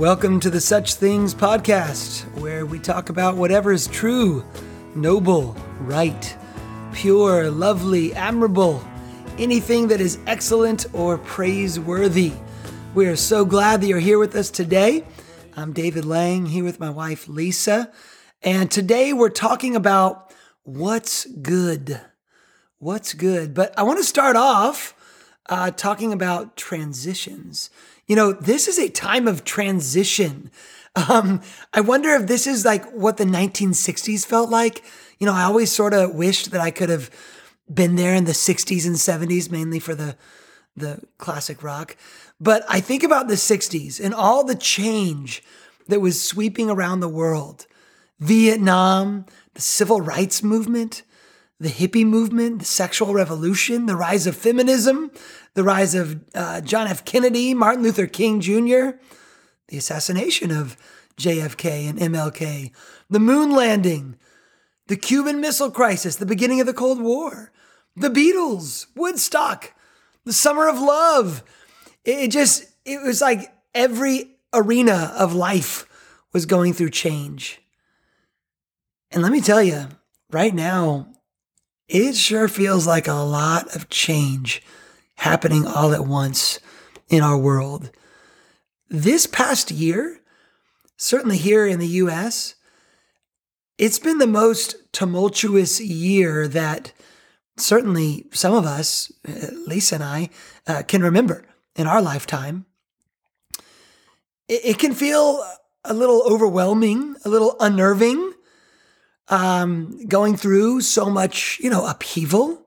Welcome to the Such Things podcast, where we talk about whatever is true, noble, right, pure, lovely, admirable, anything that is excellent or praiseworthy. We are so glad that you're here with us today. I'm David Lang, here with my wife Lisa, and today we're talking about what's good. What's good? But I want to start off uh, talking about transitions. You know, this is a time of transition. Um, I wonder if this is like what the 1960s felt like. You know, I always sort of wished that I could have been there in the 60s and 70s, mainly for the the classic rock. But I think about the 60s and all the change that was sweeping around the world. Vietnam, the civil rights movement, the hippie movement, the sexual revolution, the rise of feminism, the rise of uh, John F. Kennedy, Martin Luther King Jr., the assassination of JFK and MLK, the moon landing, the Cuban Missile Crisis, the beginning of the Cold War, the Beatles, Woodstock, the Summer of Love. It just, it was like every arena of life was going through change. And let me tell you, right now, it sure feels like a lot of change happening all at once in our world. This past year, certainly here in the US, it's been the most tumultuous year that certainly some of us, Lisa and I, uh, can remember in our lifetime. It, it, can feel a little overwhelming, a little unnerving, um, going through so much, you know, upheaval.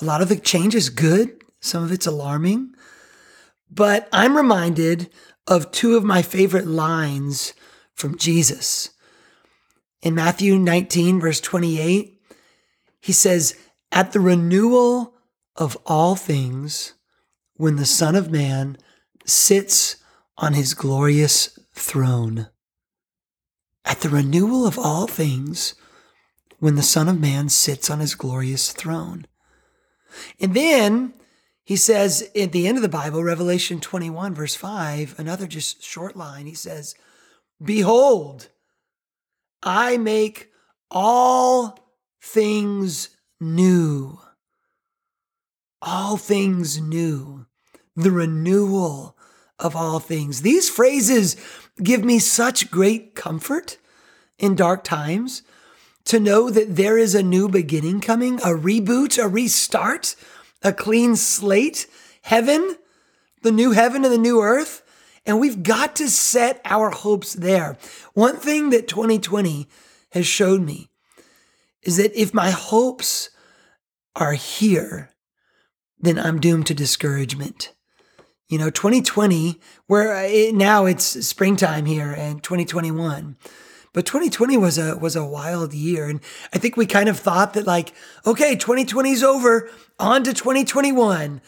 A lot of the change is good, some of it's alarming. But I'm reminded of two of my favorite lines from Jesus. In Matthew 19, verse 28, he says, At the renewal of all things, when the Son of Man sits on his glorious throne at the renewal of all things when the Son of Man sits on his glorious throne. And then he says at the end of the Bible, Revelation 21, verse 5, another just short line, he says, Behold, I make all things new. All things new. The renewal of all things. These phrases give me such great comfort in dark times to know that there is a new beginning coming, a reboot, a restart, a clean slate, heaven, the new heaven and the new earth. And we've got to set our hopes there. One thing that 2020 has showed me is that if my hopes are here, then I'm doomed to discouragement. You know, 2020, where uh, it, now it's springtime here and 2021. But 2020 was a was a wild year and I think we kind of thought that like, okay, 2020 is over, on to 2021.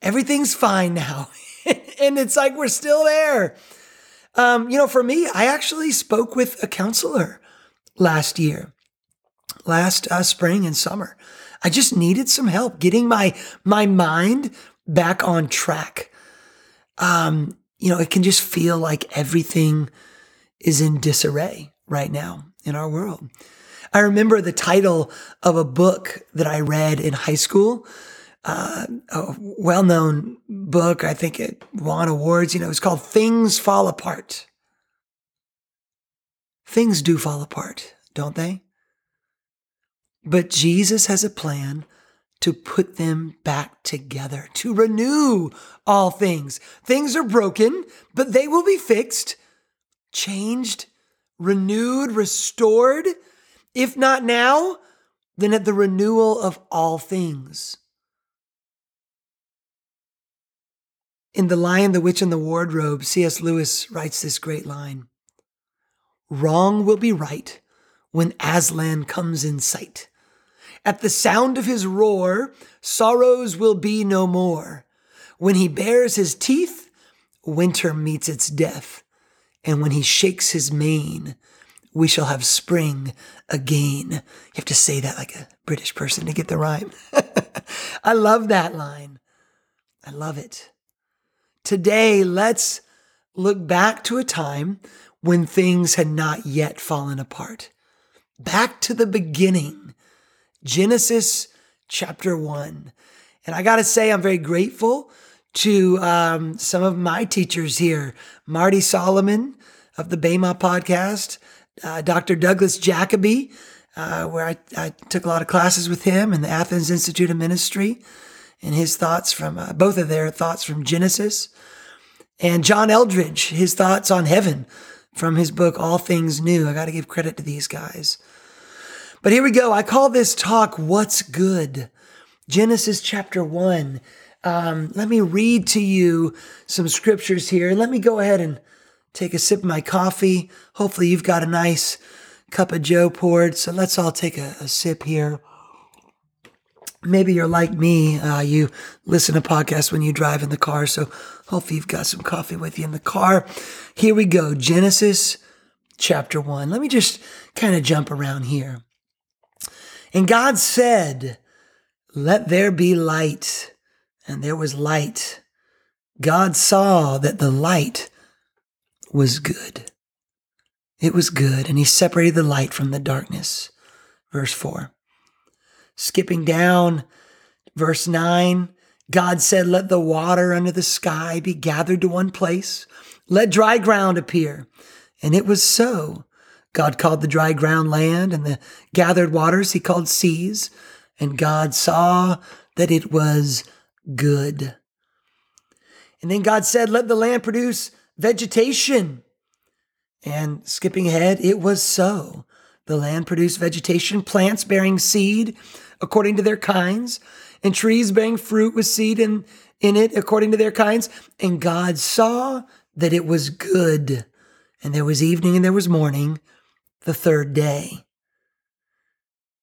Everything's fine now. and it's like we're still there. Um, you know, for me, I actually spoke with a counselor last year, last uh, spring and summer. I just needed some help getting my my mind back on track um, you know, it can just feel like everything is in disarray right now in our world. I remember the title of a book that I read in high school, uh, a well known book. I think it won awards. You know, it's called Things Fall Apart. Things do fall apart, don't they? But Jesus has a plan to put them back together, to renew all things. Things are broken, but they will be fixed, changed, renewed, restored. If not now, then at the renewal of all things. In The Lion, the Witch, and the Wardrobe, C.S. Lewis writes this great line Wrong will be right when Aslan comes in sight. At the sound of his roar, sorrows will be no more. When he bares his teeth, winter meets its death. And when he shakes his mane, we shall have spring again. You have to say that like a British person to get the rhyme. I love that line. I love it. Today, let's look back to a time when things had not yet fallen apart. Back to the beginning, Genesis chapter 1. And I got to say, I'm very grateful to um, some of my teachers here Marty Solomon of the Bema podcast, uh, Dr. Douglas Jacoby, uh, where I, I, took a lot of classes with him in the Athens Institute of Ministry, and his thoughts from uh, both of their thoughts from Genesis, and John Eldredge, his thoughts on heaven from his book All Things New. I got to give credit to these guys. But here we go. I call this talk What's Good? Genesis chapter 1. Um, let me read to you some scriptures here. Let me go ahead and take a sip of my coffee. Hopefully, you've got a nice cup of Joe poured. So let's all take a, a sip here. Maybe you're like me. Uh, you listen to podcasts when you drive in the car. So hopefully, you've got some coffee with you in the car. Here we go Genesis chapter 1. Let me just kind of jump around here. And God said, Let there be light. And there was light. God saw that the light was good. It was good, and he separated the light from the darkness. Verse 4. Skipping down, verse 9, God said, Let the water under the sky be gathered to one place, let dry ground appear. And it was so. God called the dry ground land, and the gathered waters he called seas. And God saw that it was good. And then God said, Let the land produce vegetation. And skipping ahead, it was so. The land produced vegetation, plants bearing seed according to their kinds, and trees bearing fruit with seed in, in it according to their kinds. And God saw that it was good. And there was evening and there was morning, the third day.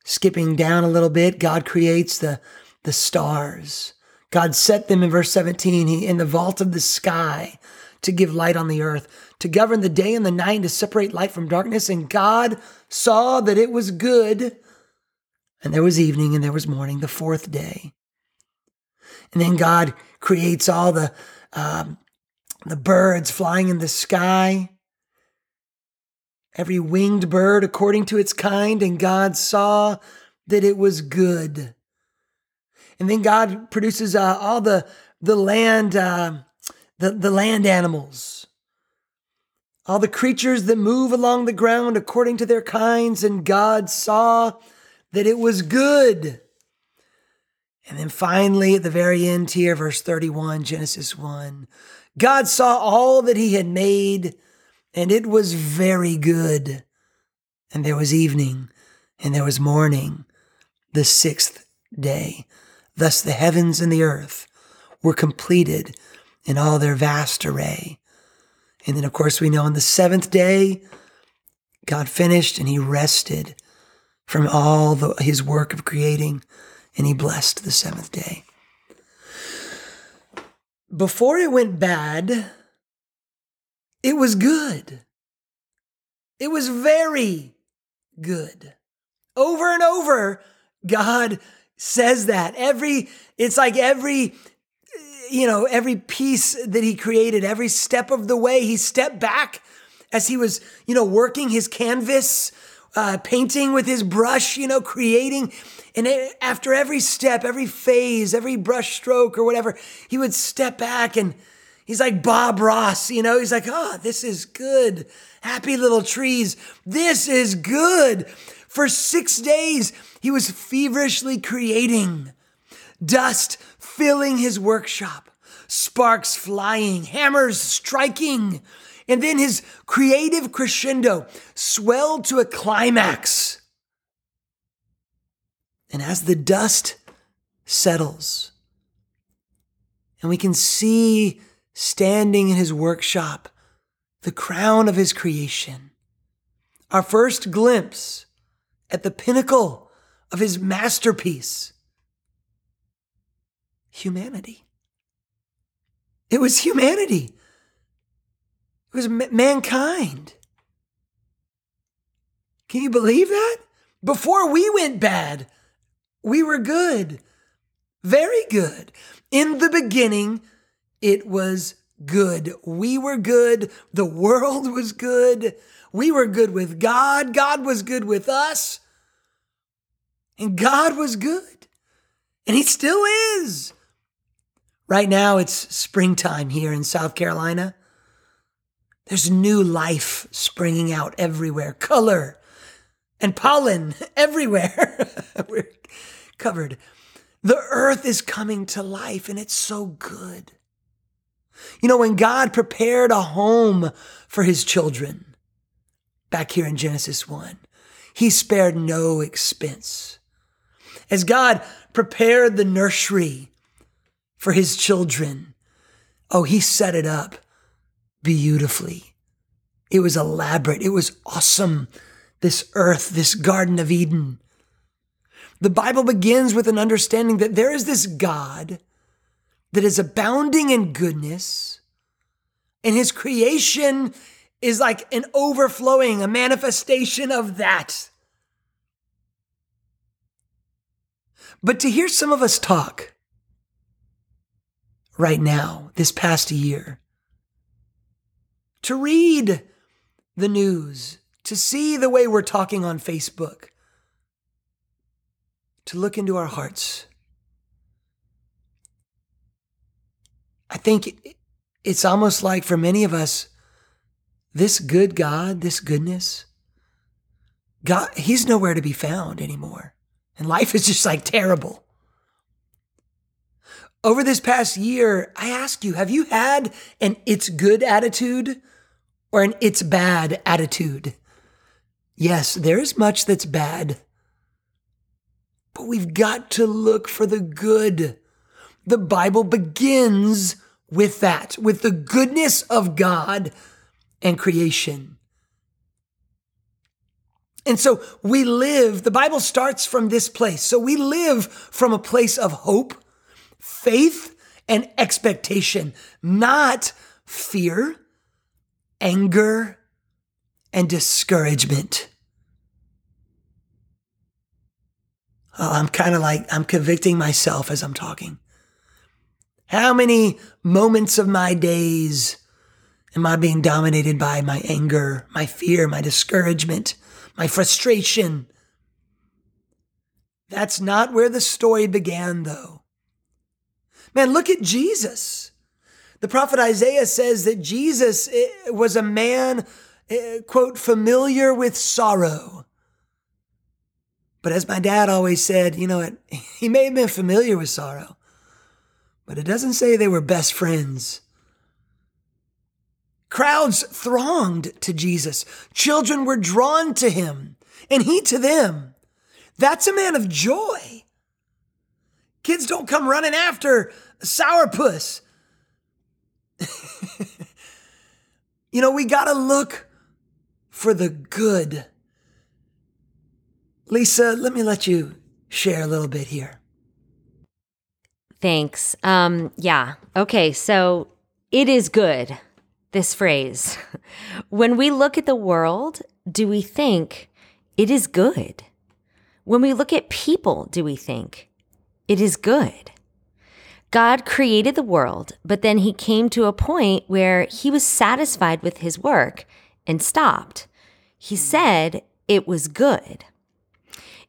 Skipping down a little bit, God creates the, the stars. God set them in verse 17 he, in the vault of the sky to give light on the earth, to govern the day and the night, and to separate light from darkness. And God saw that it was good. And there was evening and there was morning, the fourth day. And then God creates all the um, the birds flying in the sky, every winged bird according to its kind, and God saw that it was good. And then God produces uh, all the the land uh, the, the land animals, all the creatures that move along the ground according to their kinds, and God saw that it was good. And then finally, at the very end here, verse 31, Genesis 1, God saw all that he had made, and it was very good. And there was evening, and there was morning, the sixth day. Thus the heavens and the earth were completed in all their vast array. And then, of course, we know on the seventh day, God finished and he rested from all the, his work of creating and he blessed the seventh day. Before it went bad, it was good. It was very good. Over and over, God says that. Every, it's like every you know, every piece that he created, every step of the way, he stepped back as he was, you know, working his canvas, uh, painting with his brush, you know, creating. And after every step, every phase, every brush stroke or whatever, he would step back and he's like Bob Ross, you know, he's like, oh, this is good. Happy little trees. This is good. For six days, he was feverishly creating dust filling his workshop, sparks flying, hammers striking. And then his creative crescendo swelled to a climax. And as the dust settles, and we can see standing in his workshop the crown of his creation, our first glimpse at the pinnacle of his masterpiece humanity. It was humanity. It was mankind. Can you believe that? Before we went bad, we were good. Very good. In the beginning, it was good. We were good. The world was good. We were good with God. God was good with us. And God was good. And He still is. Right now, it's springtime here in South Carolina. There's new life springing out everywhere, color and pollen everywhere. We're covered. The earth is coming to life and it's so good. You know, when God prepared a home for his children, back here in Genesis 1, he spared no expense. As God prepared the nursery for his children, oh, he set it up beautifully. It was elaborate. It was awesome. This earth, this Garden of Eden. The Bible begins with an understanding that there is this God that is abounding in goodness, and his creation is like an overflowing, a manifestation of that. But to hear some of us talk right now, this past year, to read the news, to see the way we're talking on Facebook, to look into our hearts. I think it's almost like for many of us, this good God, this goodness, God, He's nowhere to be found anymore. And life is just like terrible. Over this past year, I ask you, have you had an it's good attitude or an it's bad attitude. Yes, there is much that's bad, but we've got to look for the good. The Bible begins with that, with the goodness of God and creation. And so we live, the Bible starts from this place. So we live from a place of hope, faith, and expectation, not fear anger, and discouragement. Oh, I'm kind of like, I'm convicting myself as I'm talking. How many moments of my days am I being dominated by my anger, my fear, my discouragement, my frustration? That's not where the story began, though. Man, look at Jesus. The prophet Isaiah says that Jesus eh, was a man, eh, quote, familiar with sorrow. But as my dad always said, you know, what, he may have been familiar with sorrow, but it doesn't say they were best friends. Crowds thronged to Jesus. Children were drawn to him, and he to them. That's a man of joy. Kids don't come running after sourpuss. you know, we got to look for the good. Lisa, let me let you share a little bit here. Thanks. Um, yeah. Okay. So it is good, this phrase. when we look at the world, do we think it is good? When we look at people, do we think it is good? God created the world, but then he came to a point where he was satisfied with his work and stopped. He said it was good.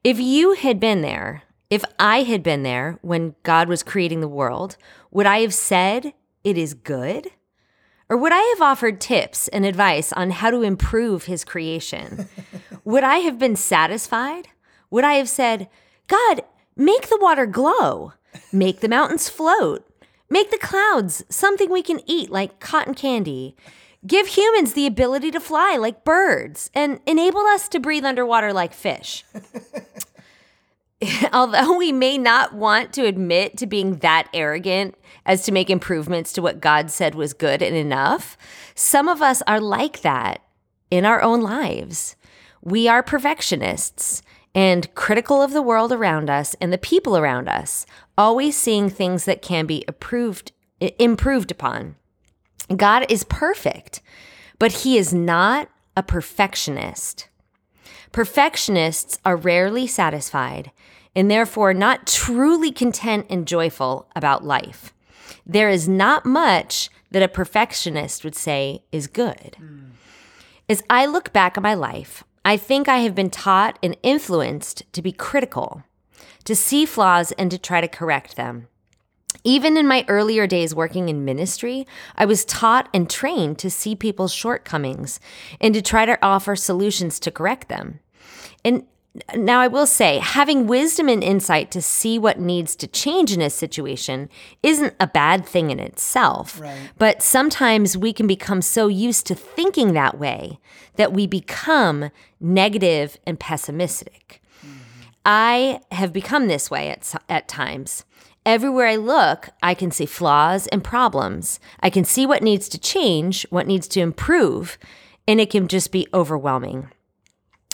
If you had been there, if I had been there when God was creating the world, would I have said it is good? Or would I have offered tips and advice on how to improve his creation? would I have been satisfied? Would I have said, God, make the water glow? Make the mountains float. Make the clouds something we can eat like cotton candy. Give humans the ability to fly like birds and enable us to breathe underwater like fish. Although we may not want to admit to being that arrogant as to make improvements to what God said was good and enough, some of us are like that in our own lives. We are perfectionists and critical of the world around us and the people around us, always seeing things that can be approved, improved upon. God is perfect, but he is not a perfectionist. Perfectionists are rarely satisfied and therefore not truly content and joyful about life. There is not much that a perfectionist would say is good. As I look back at my life, I think I have been taught and influenced to be critical, to see flaws and to try to correct them. Even in my earlier days working in ministry, I was taught and trained to see people's shortcomings and to try to offer solutions to correct them. And now, I will say, having wisdom and insight to see what needs to change in a situation isn't a bad thing in itself. Right. But sometimes we can become so used to thinking that way that we become negative and pessimistic. Mm-hmm. I have become this way at, at times. Everywhere I look, I can see flaws and problems. I can see what needs to change, what needs to improve, and it can just be overwhelming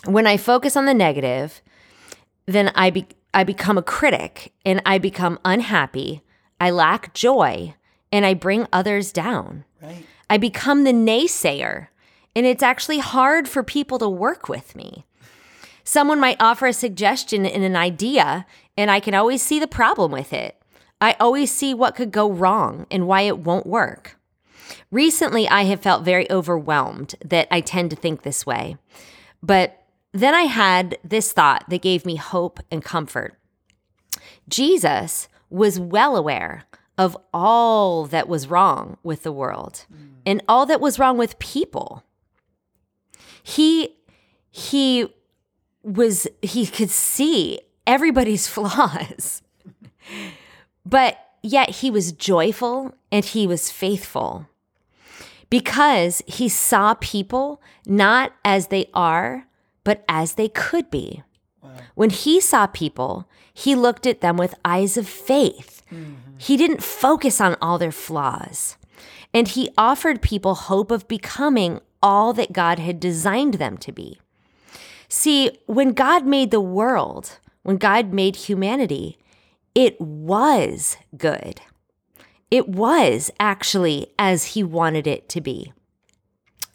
when I focus on the negative, then I be, I become a critic and I become unhappy. I lack joy and I bring others down. Right. I become the naysayer and it's actually hard for people to work with me. Someone might offer a suggestion and an idea and I can always see the problem with it. I always see what could go wrong and why it won't work. Recently, I have felt very overwhelmed that I tend to think this way. But then I had this thought that gave me hope and comfort. Jesus was well aware of all that was wrong with the world and all that was wrong with people. He he was he could see everybody's flaws. but yet he was joyful and he was faithful because he saw people not as they are, but as they could be. When he saw people, he looked at them with eyes of faith. Mm-hmm. He didn't focus on all their flaws. And he offered people hope of becoming all that God had designed them to be. See, when God made the world, when God made humanity, it was good. It was actually as he wanted it to be.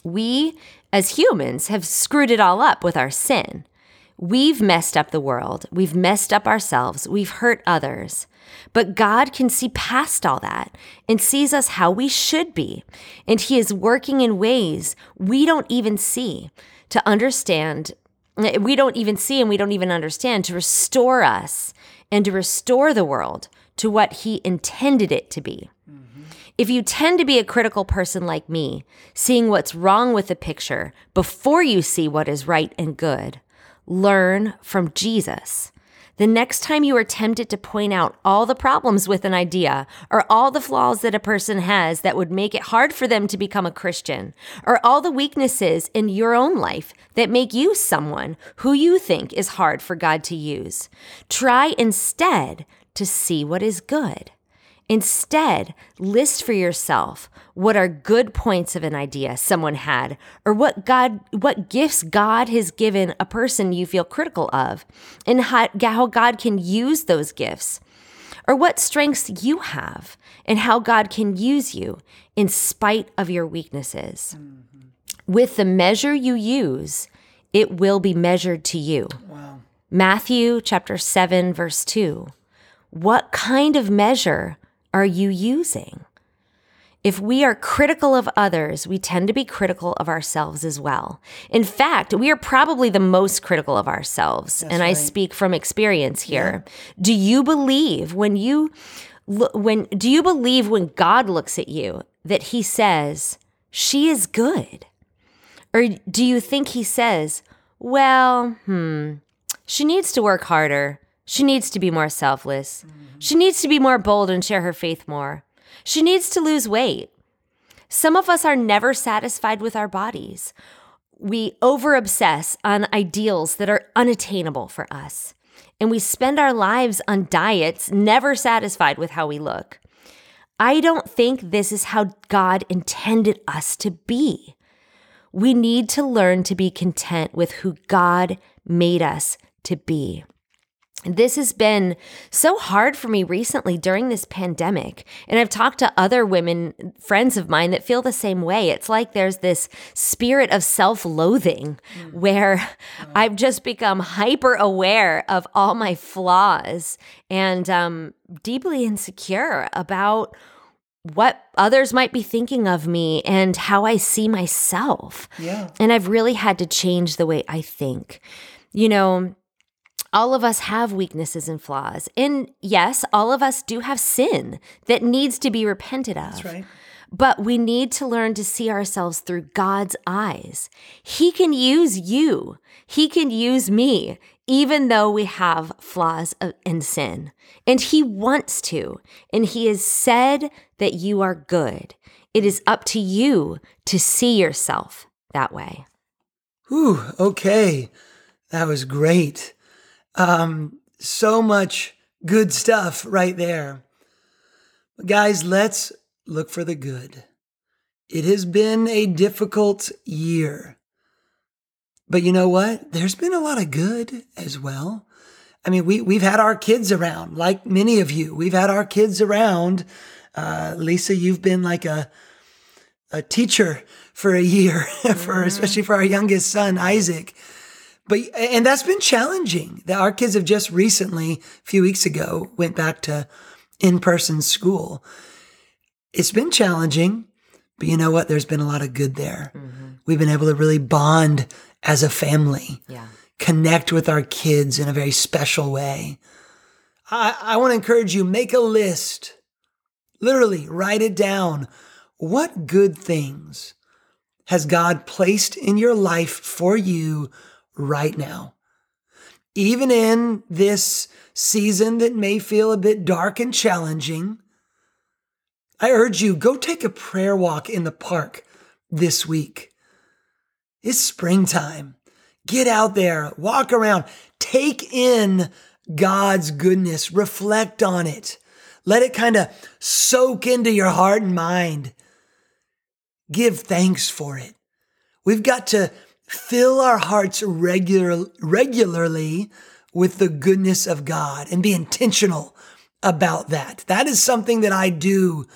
We, as humans, have screwed it all up with our sin. We've messed up the world. We've messed up ourselves. We've hurt others. But God can see past all that and sees us how we should be. And He is working in ways we don't even see to understand. We don't even see and we don't even understand to restore us and to restore the world to what He intended it to be. If you tend to be a critical person like me, seeing what's wrong with the picture before you see what is right and good, learn from Jesus. The next time you are tempted to point out all the problems with an idea or all the flaws that a person has that would make it hard for them to become a Christian, or all the weaknesses in your own life that make you someone who you think is hard for God to use, try instead to see what is good. Instead, list for yourself what are good points of an idea someone had or what God what gifts God has given a person you feel critical of and how, how God can use those gifts or what strengths you have and how God can use you in spite of your weaknesses. Mm-hmm. With the measure you use, it will be measured to you. Wow. Matthew chapter 7 verse 2. What kind of measure are you using? If we are critical of others, we tend to be critical of ourselves as well. In fact, we are probably the most critical of ourselves. and I speak from experience here. Do you believe when you when do you believe when God looks at you that he says, "She is good"? Or do you think he says, "Well, hmm, she needs to work harder. She needs to be more selfless. She needs to be more bold and share her faith more. She needs to lose weight. Some of us are never satisfied with our bodies. We over obsess on ideals that are unattainable for us. And we spend our lives on diets, never satisfied with how we look. I don't think this is how God intended us to be. We need to learn to be content with who God made us to be. This has been so hard for me recently during this pandemic. And I've talked to other women, friends of mine, that feel the same way. It's like there's this spirit of self loathing where I've just become hyper aware of all my flaws and um, deeply insecure about what others might be thinking of me and how I see myself. Yeah. And I've really had to change the way I think. You know, all of us have weaknesses and flaws. And yes, all of us do have sin that needs to be repented of. That's right. But we need to learn to see ourselves through God's eyes. He can use you, He can use me, even though we have flaws and sin. And He wants to. And He has said that you are good. It is up to you to see yourself that way. Whew, okay. That was great. Um, so much good stuff right there. Guys, let's look for the good. It has been a difficult year. But you know what? There's been a lot of good as well. I mean, we, we've had our kids around, like many of you. We've had our kids around. Uh, Lisa, you've been like a, a teacher for a year, for especially for our youngest son, Isaac. But and that's been challenging. That our kids have just recently, a few weeks ago, went back to in-person school. It's been challenging, but you know what? There's been a lot of good there. Mm-hmm. We've been able to really bond as a family, yeah. connect with our kids in a very special way. I, I want to encourage you, make a list. Literally, write it down. What good things has God placed in your life for you right now? Even in this season that may feel a bit dark and challenging, I urge you, go take a prayer walk in the park this week. It's springtime. Get out there, walk around, take in God's goodness, reflect on it. Let it kind of soak into your heart and mind. Give thanks for it. We've got to fill our hearts regular, regularly with the goodness of God and be intentional about that. That is something that I do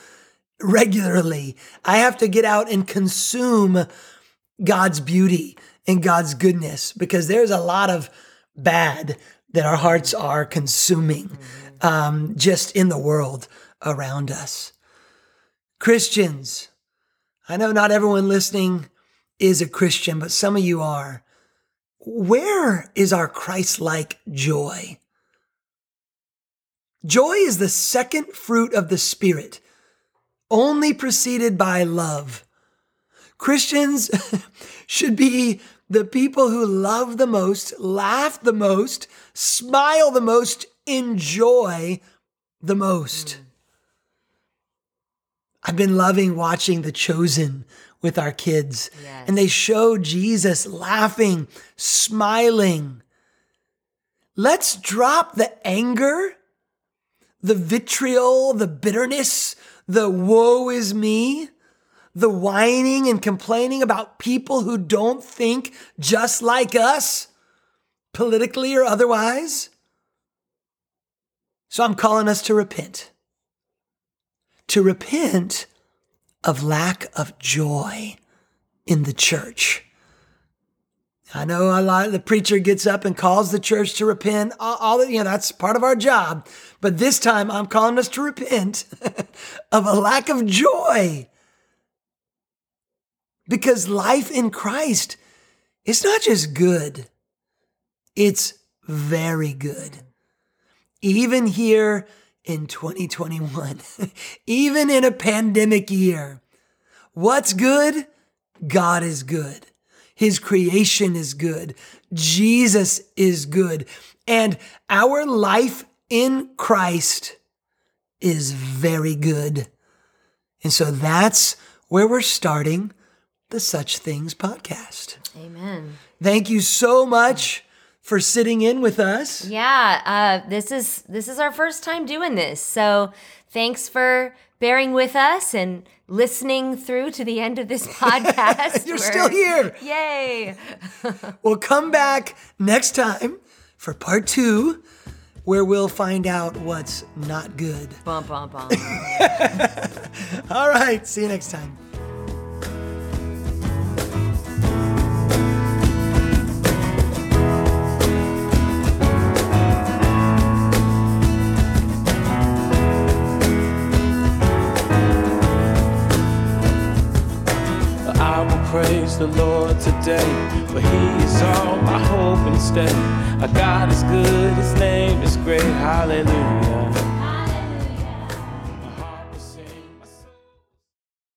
regularly. I have to get out and consume God's beauty and God's goodness because there's a lot of bad that our hearts are consuming um, just in the world around us. Christians, I know not everyone listening is a Christian, but some of you are. Where is our Christ like joy? Joy is the second fruit of the Spirit, only preceded by love. Christians should be the people who love the most, laugh the most, smile the most, enjoy the most. Mm. I've been loving watching The Chosen with our kids. Yes. And they show Jesus laughing, smiling. Let's drop the anger, the vitriol, the bitterness, the woe is me, the whining and complaining about people who don't think just like us, politically or otherwise. So I'm calling us to repent. To repent of lack of joy in the church. I know a lot of the preacher gets up and calls the church to repent. All, all you know, that's part of our job. But this time I'm calling us to repent of a lack of joy. Because life in Christ is not just good, it's very good. Even here in 2021, even in a pandemic year. What's good? God is good. His creation is good. Jesus is good. And our life in Christ is very good. And so that's where we're starting the Such Things podcast. Amen. Thank you so much for sitting in with us. Yeah, uh, this is this is our first time doing this, so thanks for bearing with us and listening through to the end of this podcast. You're still here. Yay! we'll come back next time for part two, where we'll find out what's not good. Bum bum bum. All right. See you next time. The Lord today, for He is all my hope and stay. Our God is good, His name is great. Hallelujah.